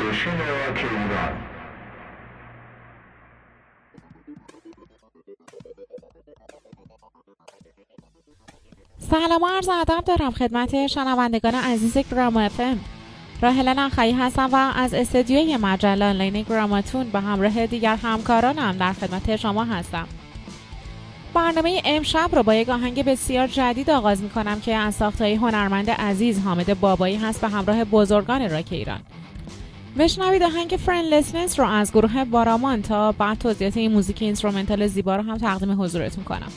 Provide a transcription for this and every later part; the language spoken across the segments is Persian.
ایران. سلام و عرض ادب دارم خدمت شنوندگان عزیز گراما افم راهل نخعی هستم و از استدیوی مجله آنلاین گراماتون به همراه دیگر همکارانم در خدمت شما هستم. برنامه امشب رو با یک آهنگ بسیار جدید آغاز می کنم که از ساختهای هنرمند عزیز حامد بابایی هست به همراه بزرگان راک ایران. بشنوید آهنگ Friendlessness رو از گروه بارامان تا بعد توضیحات این موزیک instrumental زیبا رو هم تقدیم حضورتون کنم.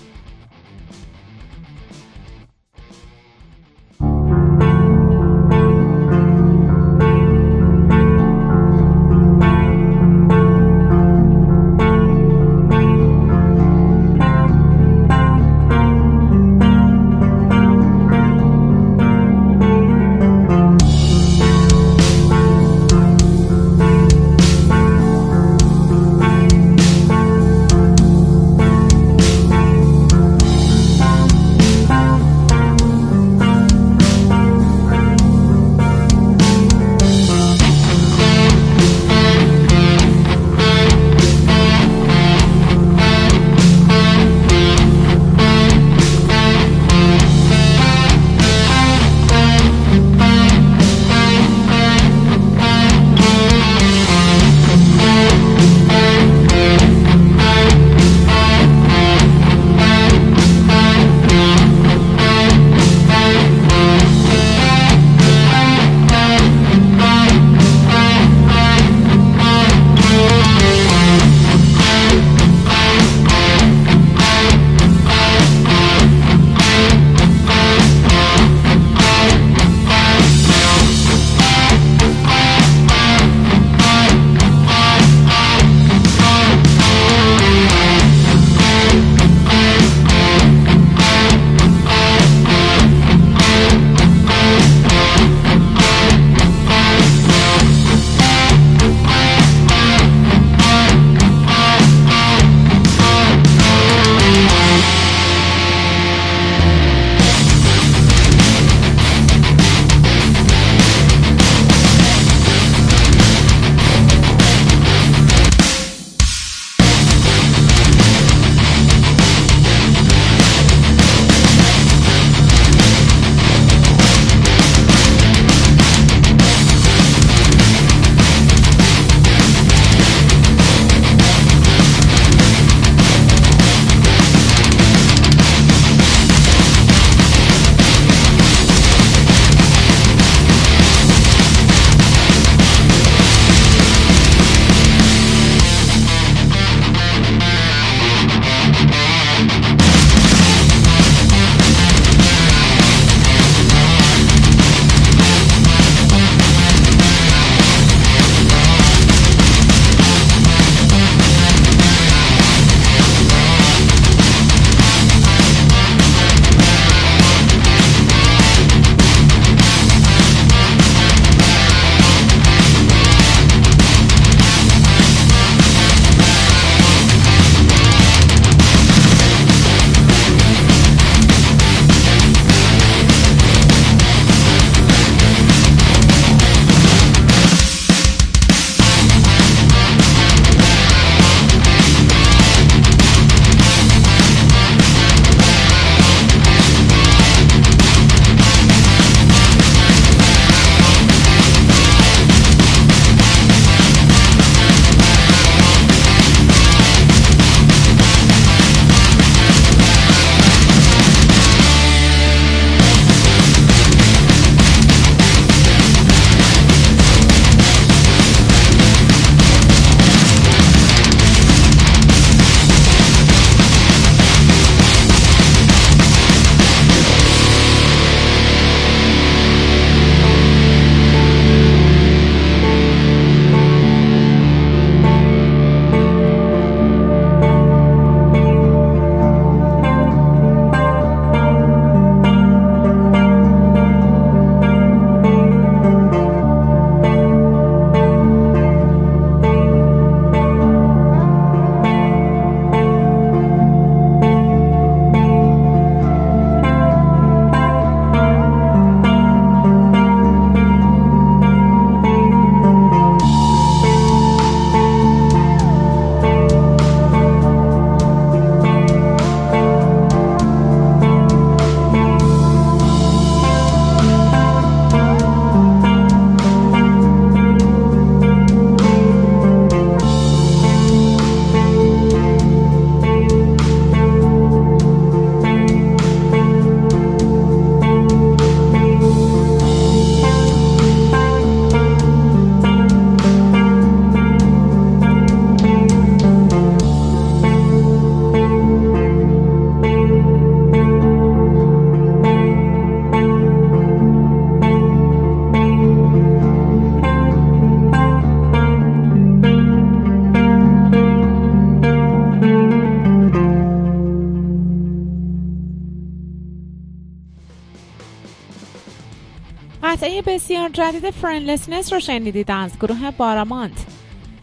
بسیار جدید Friendlessness رو شنیدید از گروه بارامانت.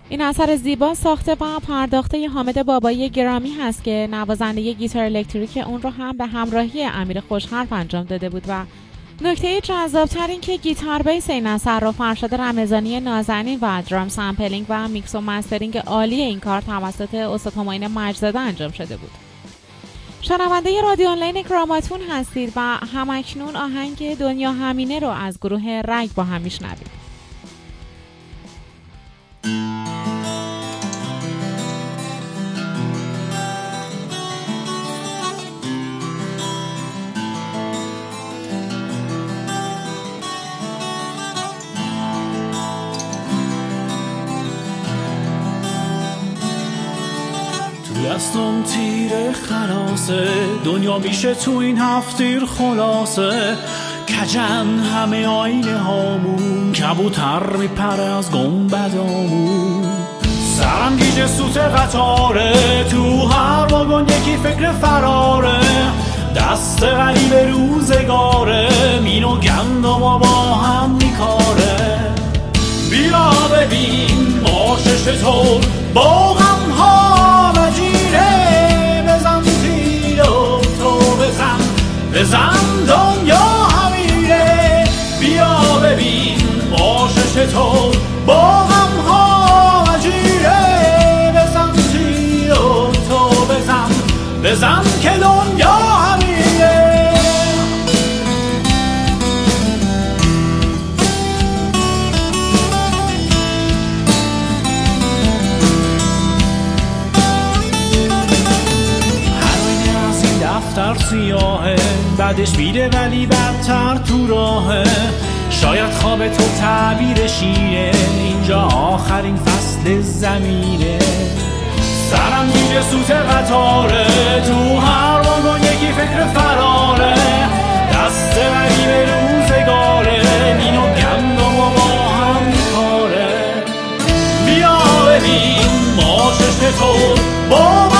این اثر زیبا ساخته و پرداخته حامد بابایی گرامی هست که نوازنده گیتار الکتریک اون رو هم به همراهی امیر خوشحرف انجام داده بود و نکته جذابتر این که گیتار بیس این اثر رو فرشاد رمضانی نازنین و drum sampling و میکس و mastering عالی این کار توسط استاد همایون مجدزاده انجام شده بود. شنونده رادیو آنلاین گراماتون هستید و همکنون آهنگ دنیا همینه رو از گروه رگ با هم میشنوید. دستم تیر خلاصه. دنیا میشه تو این هفتیر خلاصه. کجن همه آینه هامون. کبوتر میپره از گنبدامون سرم گیج سوت قطاره. تو هر واگن یکی فکر فراره. دست غریب روزگاره. مین و گندم و با هم میکاره. بیا ببین ماشش تو با بزن دنیا همیره بیا ببین ماشش تو با غم ها وجیره بزن تو بزن. بزن بعدش میره ولی بدتر تو راهه. شاید خواب تو تعبیر شیره. اینجا آخرین فصل زمینه. سرم میره سوت قطاره. تو هر واگن یکی فکر فراره. دست غریب روزگاره. مین و گندم و با هم میکاره بیا ببین ماشش تو با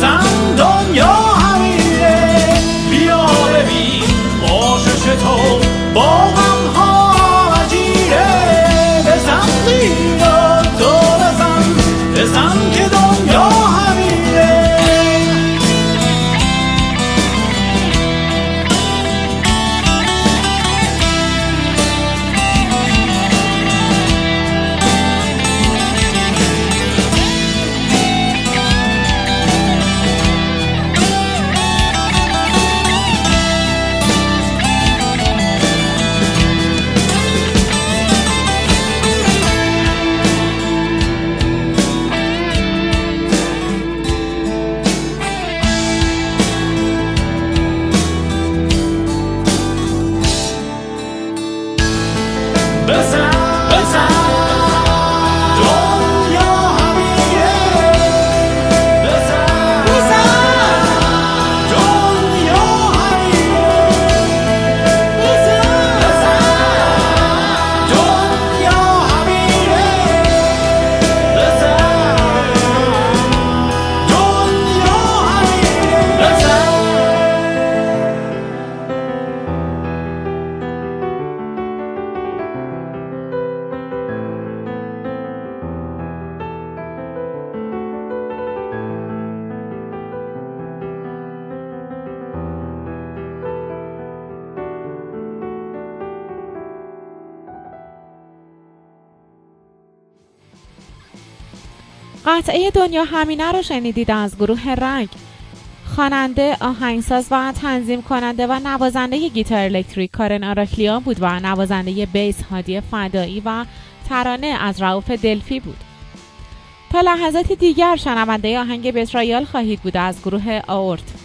بزن دنیا همیره بیا ببین ماشش تو با غم ها وجیره بزن قطعه دنیا همینه رو شنیدید از گروه رنگ. خواننده آهنگساز و تنظیم کننده و نوازنده گیتار الکتریک کارن آراکلیان بود و نوازنده بیس هادی فدایی و ترانه از رعوف دلفی بود. تا لحظاتی دیگر شنونده آهنگ بترایال خواهید بود از گروه آورت.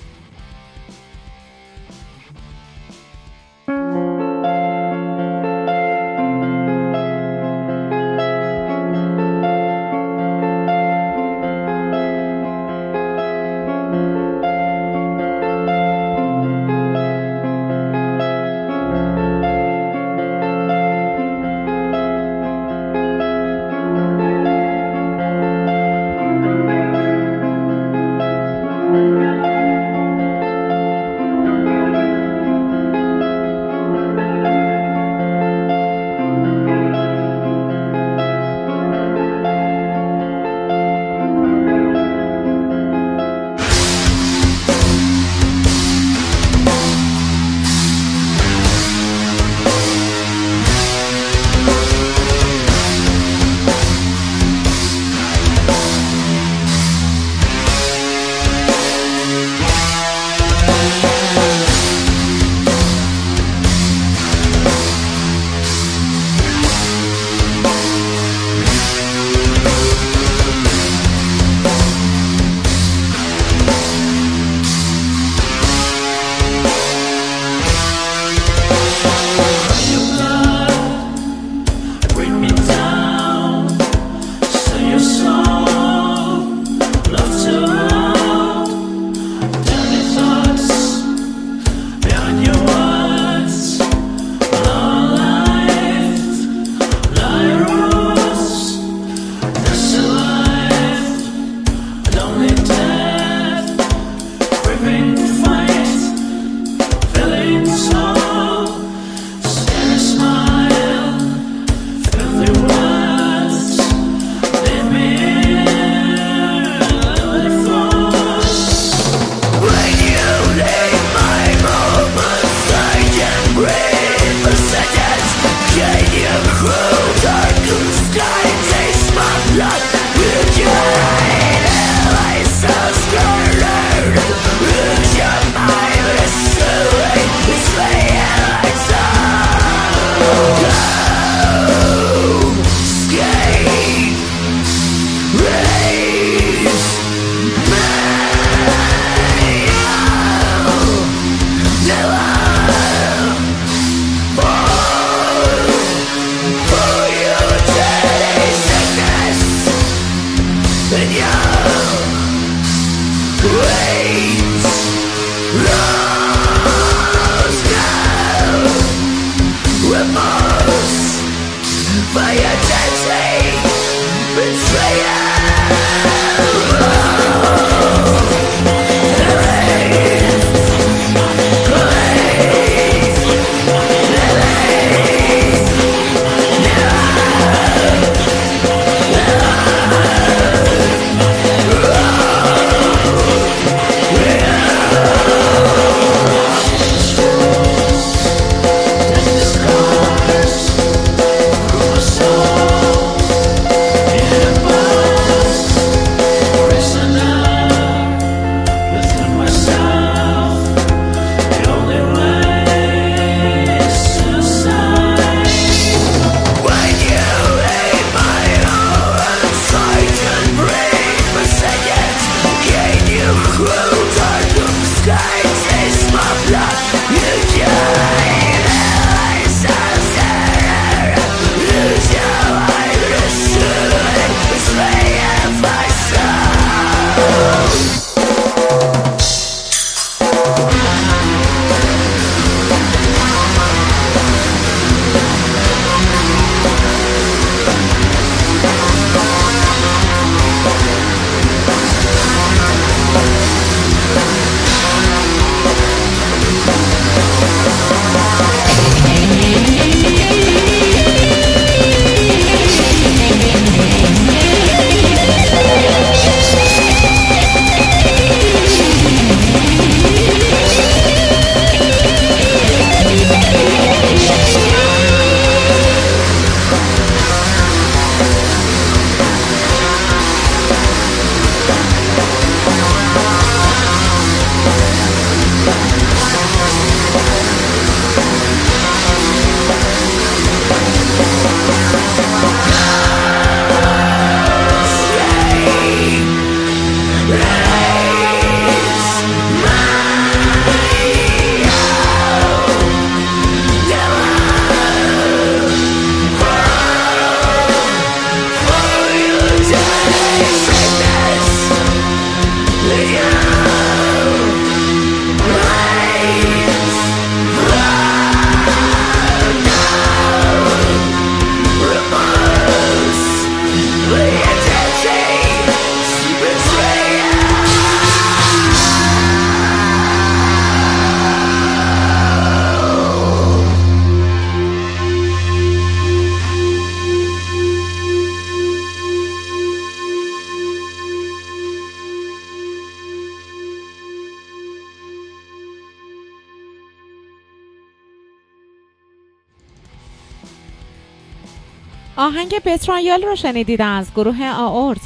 آهنگ Betrayal رو شنیدید از گروه آورت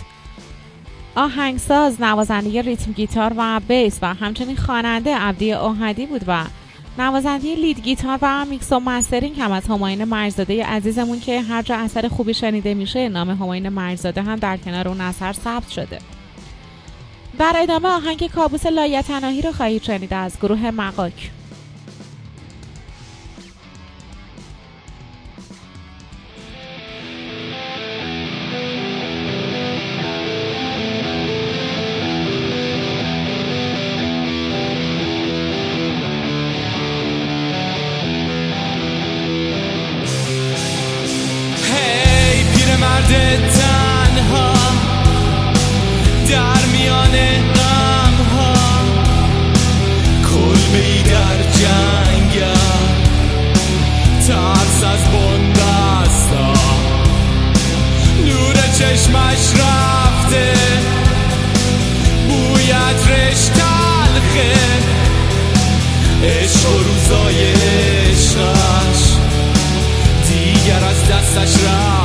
آهنگساز نوازنده ریتم گیتار و بیس و همچنین خواننده عبدی اوحدی بود و نوازنده lead گیتار و میکس و mastering هم از همایون مجدزاده عزیزمون که هر جا اثر خوبی شنیده میشه نام همایون مجدزاده هم در کنار اون اثر ثبت شده. در ادامه آهنگ کابوس لایتناهی رو خواهید شنید از گروه مغاک. چشمش رفته. بویت رش تلخه. عشق و روزای عشقش. دیگر از دستش رفته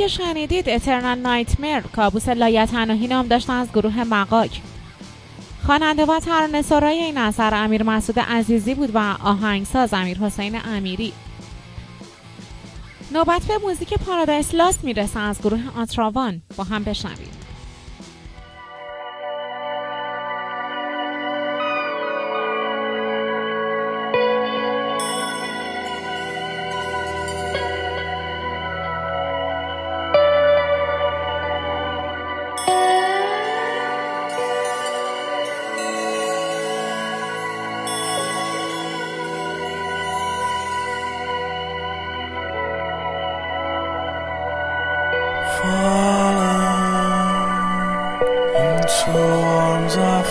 که شنیدید اترنال نایتمر کابوس لایتناهی نام داشتن از گروه مقاک. خواننده و ترانه‌سرای این اثر امیر مسعود عزیزی بود و آهنگساز امیر حسین امیری. نوبت به موزیک پارادایس لاست می‌رسه از گروه آتراوان. با هم بشنوید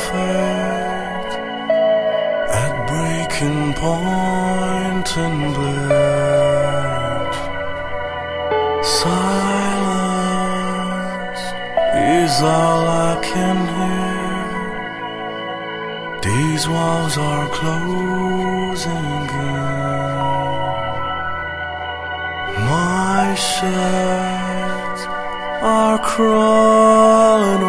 fate at breaking point and bled. Silence is all I can hear. These walls are closing in. My sheds are crawling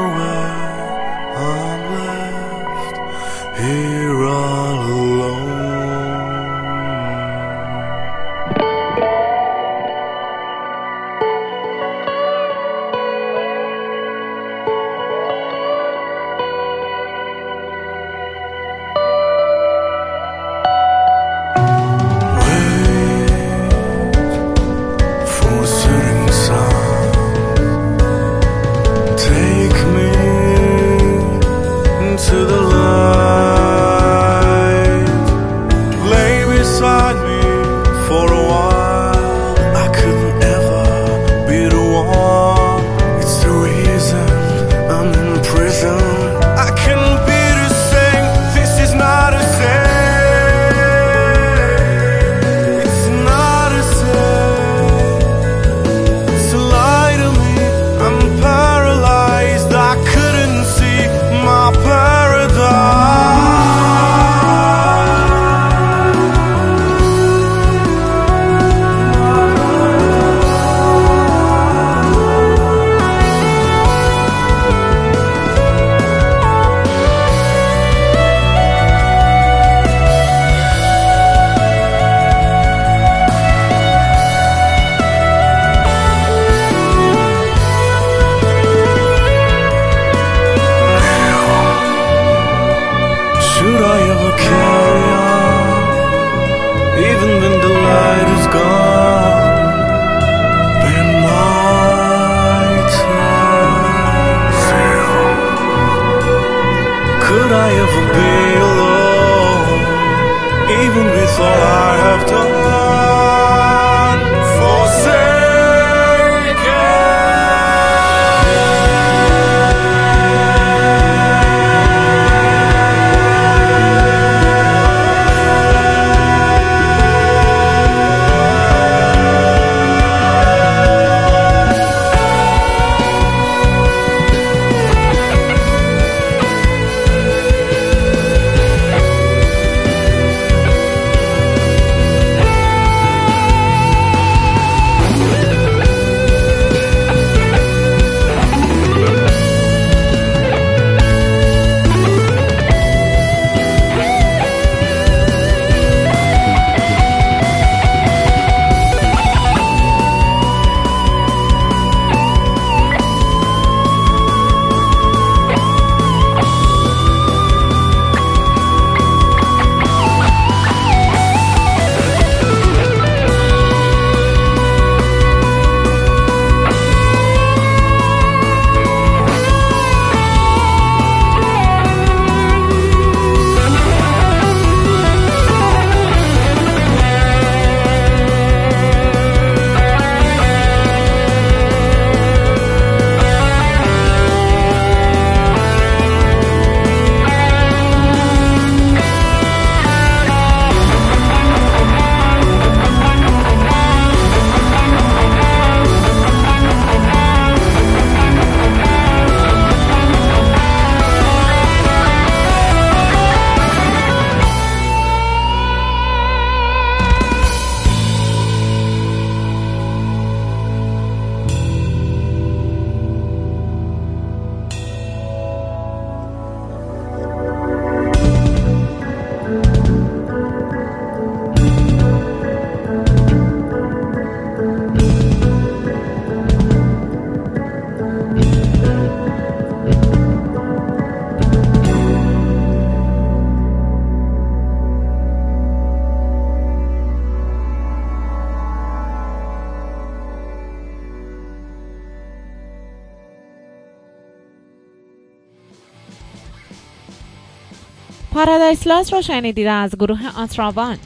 Paradise Lost رو شنیدید از گروه آتراوان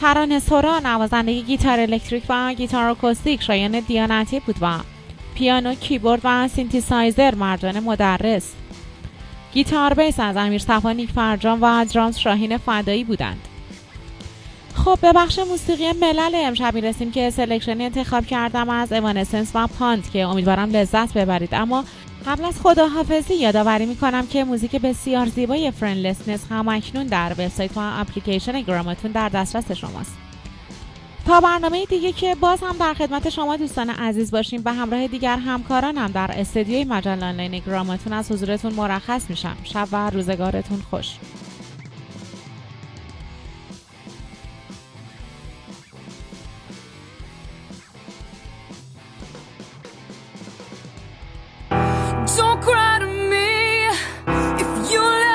ترانه سرا نوازنده گیتار الکتریک و گیتار آکوستیک شایان دیانتی بود و پیانو کیبورد و سینتیسایزر مرجان مدرس. گیتار بیس از امیر صفانیک فرجان و drums شاهین فدایی بودند. خب به بخش موسیقی ملل امشب رسیم که selection ی انتخاب کردم از Evanescence و پانت که امیدوارم لذت ببرید. اما قبل از خداحافظی یادآوری می‌کنم که موزیک بسیار زیبای Friendlessness هم اکنون در وبسایت و اپلیکیشن گراماتون در دسترس شماست. تا برنامه دیگه که باز هم در خدمت شما دوستان عزیز باشیم به همراه دیگر همکارانم در استودیوی مجله آنلاین گراماتون از حضورتون مرخص میشم. شب و روزگارتون خوش. Don't cry to me. If you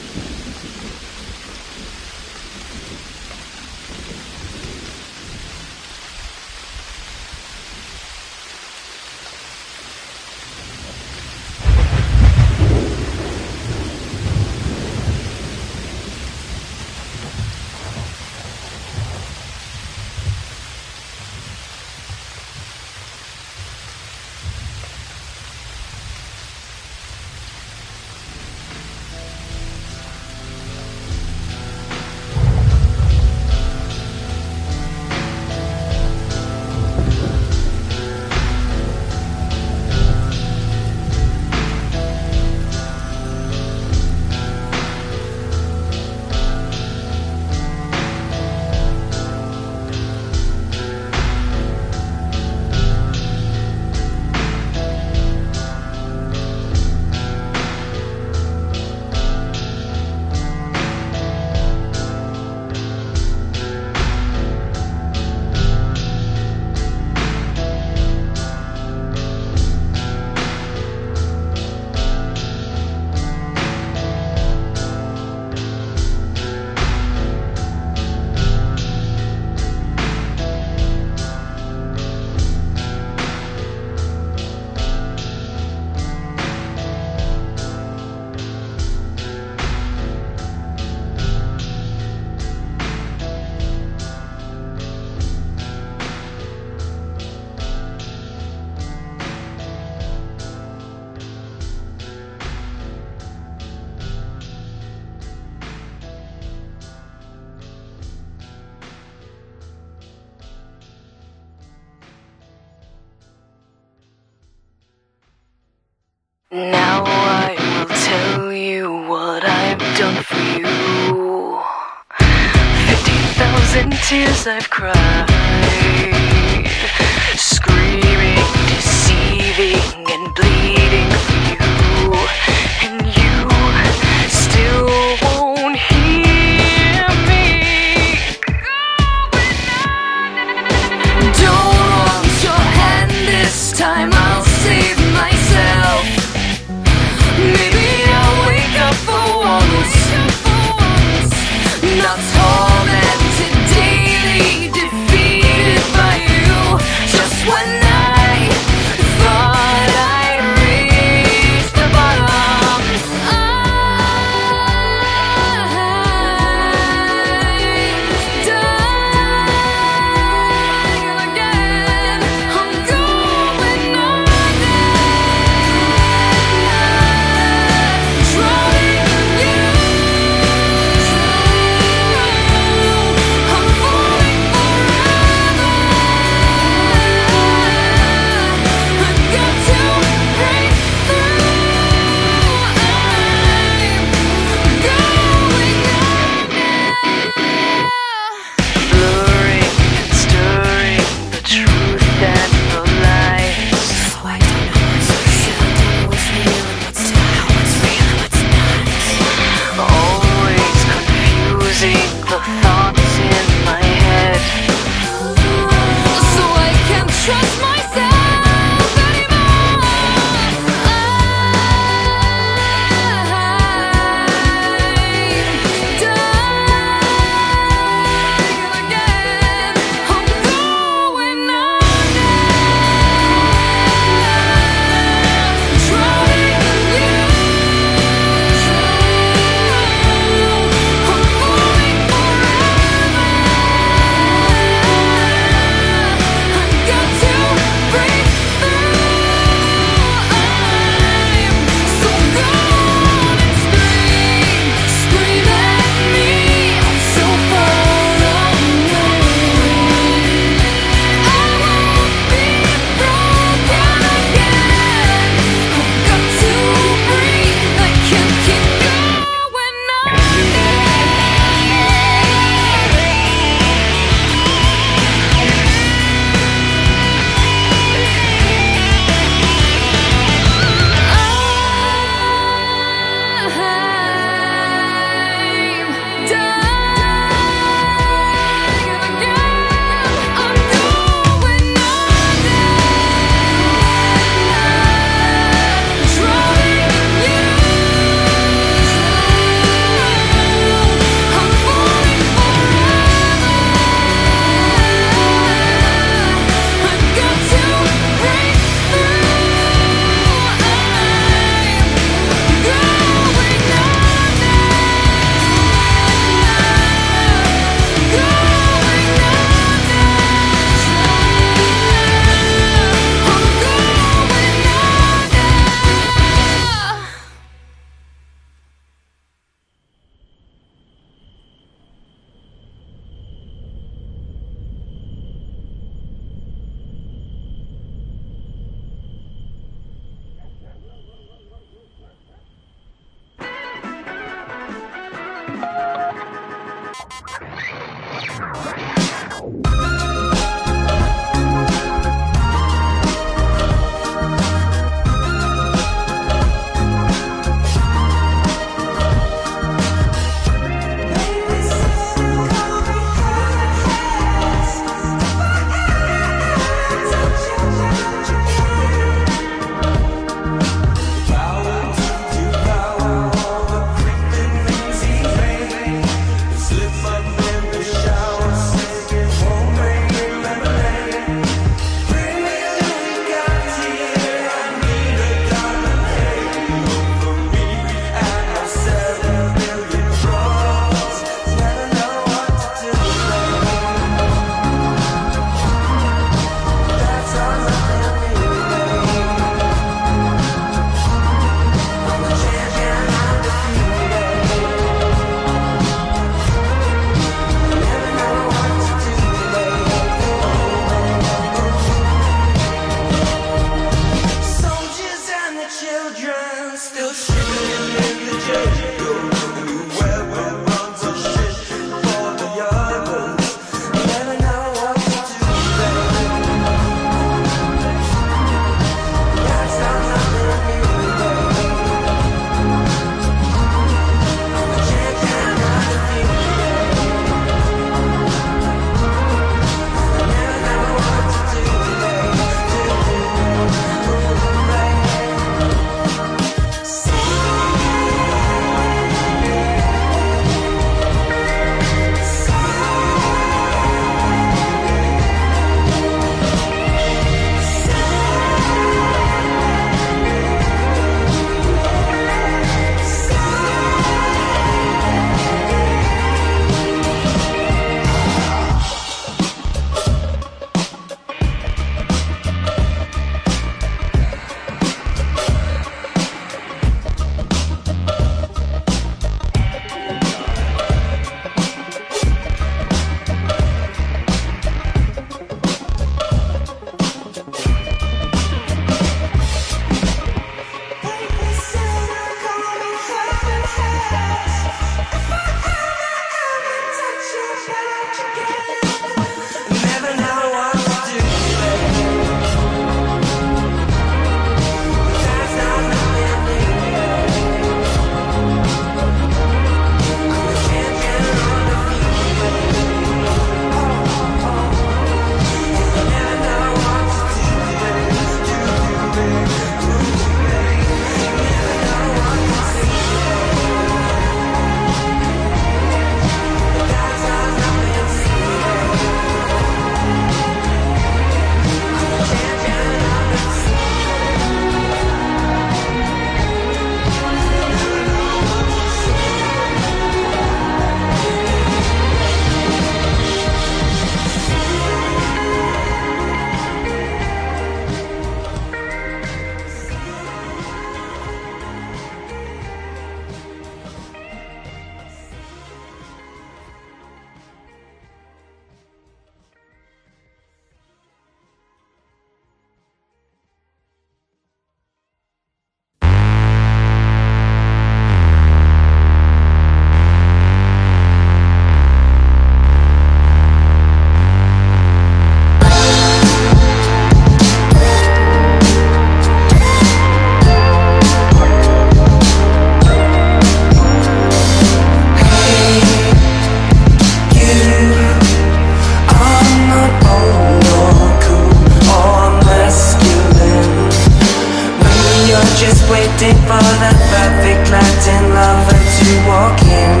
acting lover to walk in.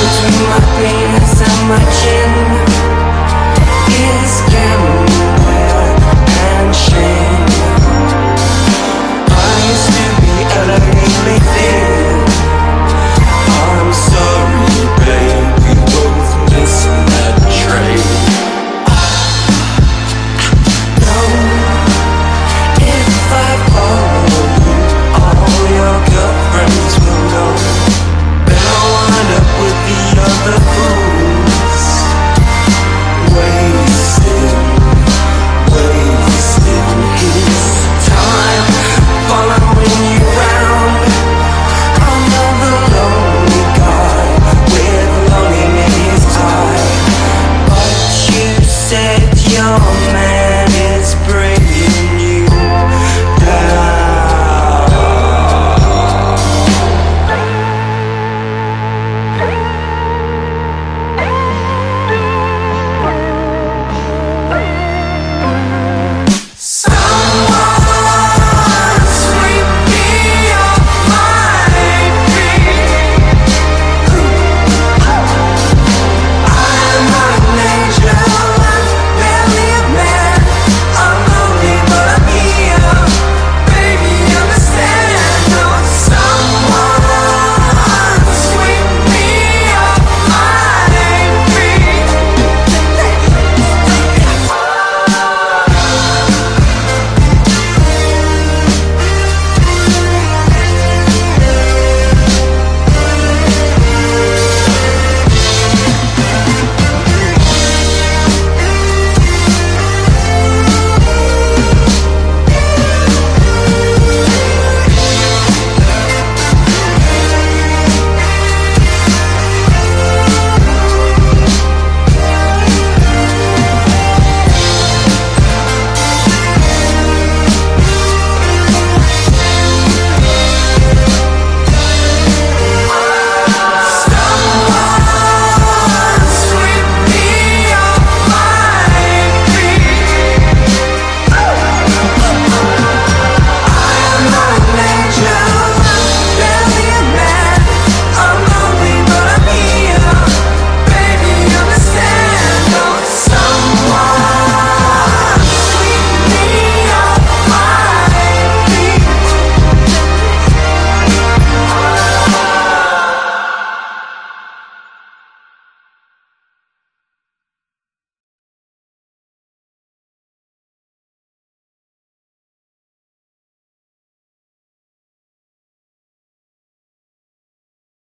Between my penis and my chin. Is Gamwell and shame I used to be alone with this